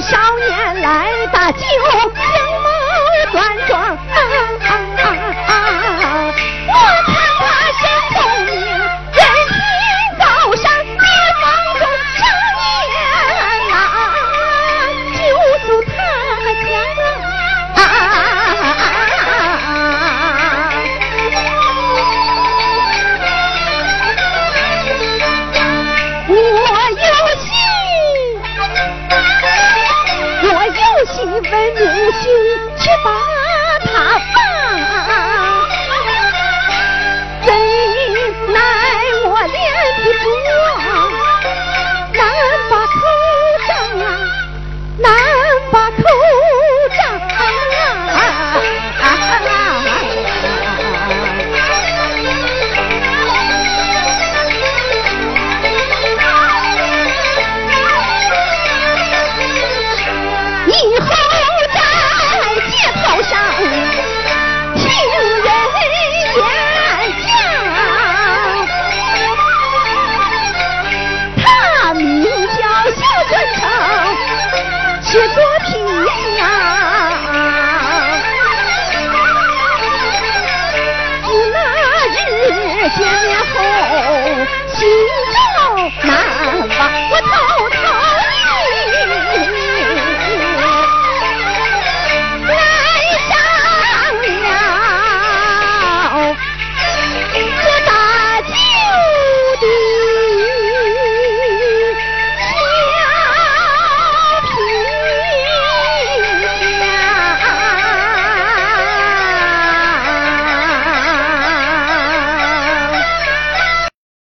少年来。